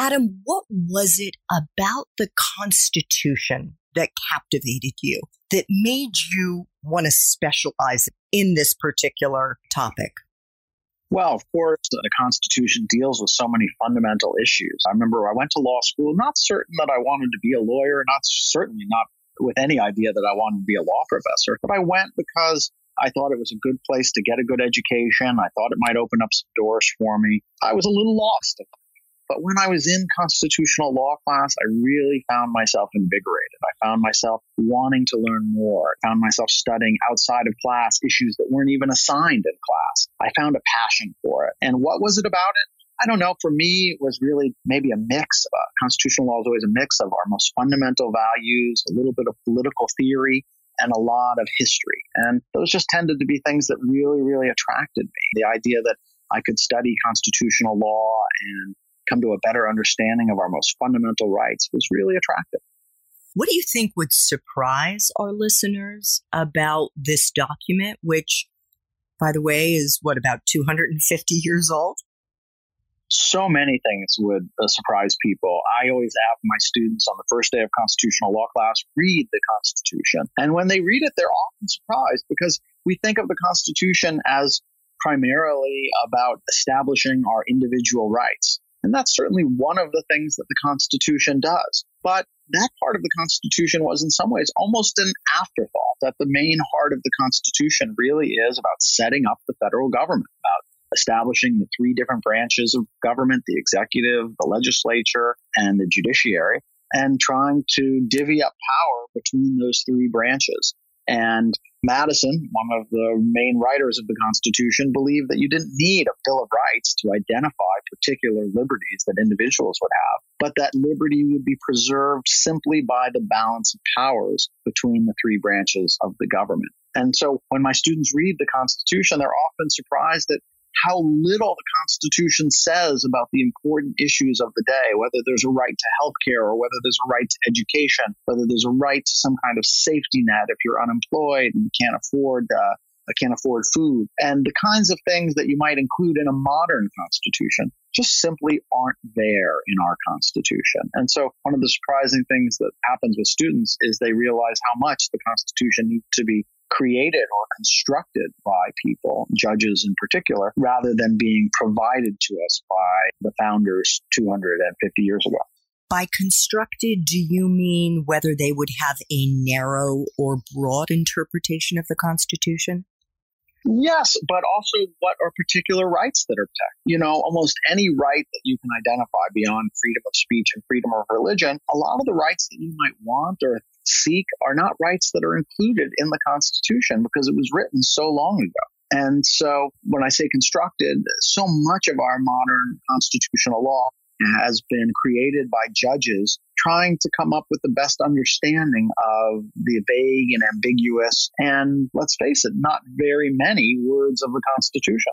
Adam, what was it about the Constitution that captivated you, that made you want to specialize in this particular topic? Well, of course, the Constitution deals with so many fundamental issues. I remember I went to law school, not certain that I wanted to be a lawyer, not certainly not with any idea that I wanted to be a law professor, but I went because I thought it was a good place to get a good education. I thought it might open up some doors for me. I was a little lost but when I was in constitutional law class, I really found myself invigorated. I found myself wanting to learn more. I found myself studying outside of class issues that weren't even assigned in class. I found a passion for it. And what was it about it? I don't know. For me, it was really maybe a mix. Uh, constitutional law is always a mix of our most fundamental values, a little bit of political theory, and a lot of history. And those just tended to be things that really, really attracted me. The idea that I could study constitutional law and come to a better understanding of our most fundamental rights was really attractive. What do you think would surprise our listeners about this document, which, by the way, is what, about 250 years old? So many things would uh, surprise people. I always have my students on the first day of constitutional law class read the Constitution. And when they read it, they're often surprised because we think of the Constitution as primarily about establishing our individual rights. And that's certainly one of the things that the Constitution does. But that part of the Constitution was in some ways almost an afterthought, that the main heart of the Constitution really is about setting up the federal government, about establishing the three different branches of government the executive, the legislature, and the judiciary, and trying to divvy up power between those three branches. And Madison, one of the main writers of the Constitution, believed that you didn't need a Bill of Rights to identify particular liberties that individuals would have, but that liberty would be preserved simply by the balance of powers between the three branches of the government. And so when my students read the Constitution, they're often surprised that how little the Constitution says about the important issues of the day, whether there's a right to health care or whether there's a right to education, whether there's a right to some kind of safety net if you're unemployed and can't afford uh, can't afford food, and the kinds of things that you might include in a modern constitution just simply aren't there in our constitution. And so one of the surprising things that happens with students is they realize how much the constitution needs to be created or constructed by people, judges in particular, rather than being provided to us by the founders 250 years ago. By constructed, do you mean whether they would have a narrow or broad interpretation of the Constitution? Yes, but also what are particular rights that are protected? You know, almost any right that you can identify beyond freedom of speech and freedom of religion, a lot of the rights that you might want or seek are not rights that are included in the Constitution because it was written so long ago. And so when I say constructed, so much of our modern constitutional law has been created by judges trying to come up with the best understanding of the vague and ambiguous and let's face it, not very many words of the Constitution.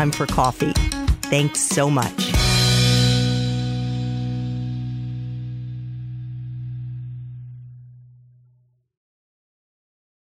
Time for Coffee. Thanks so much.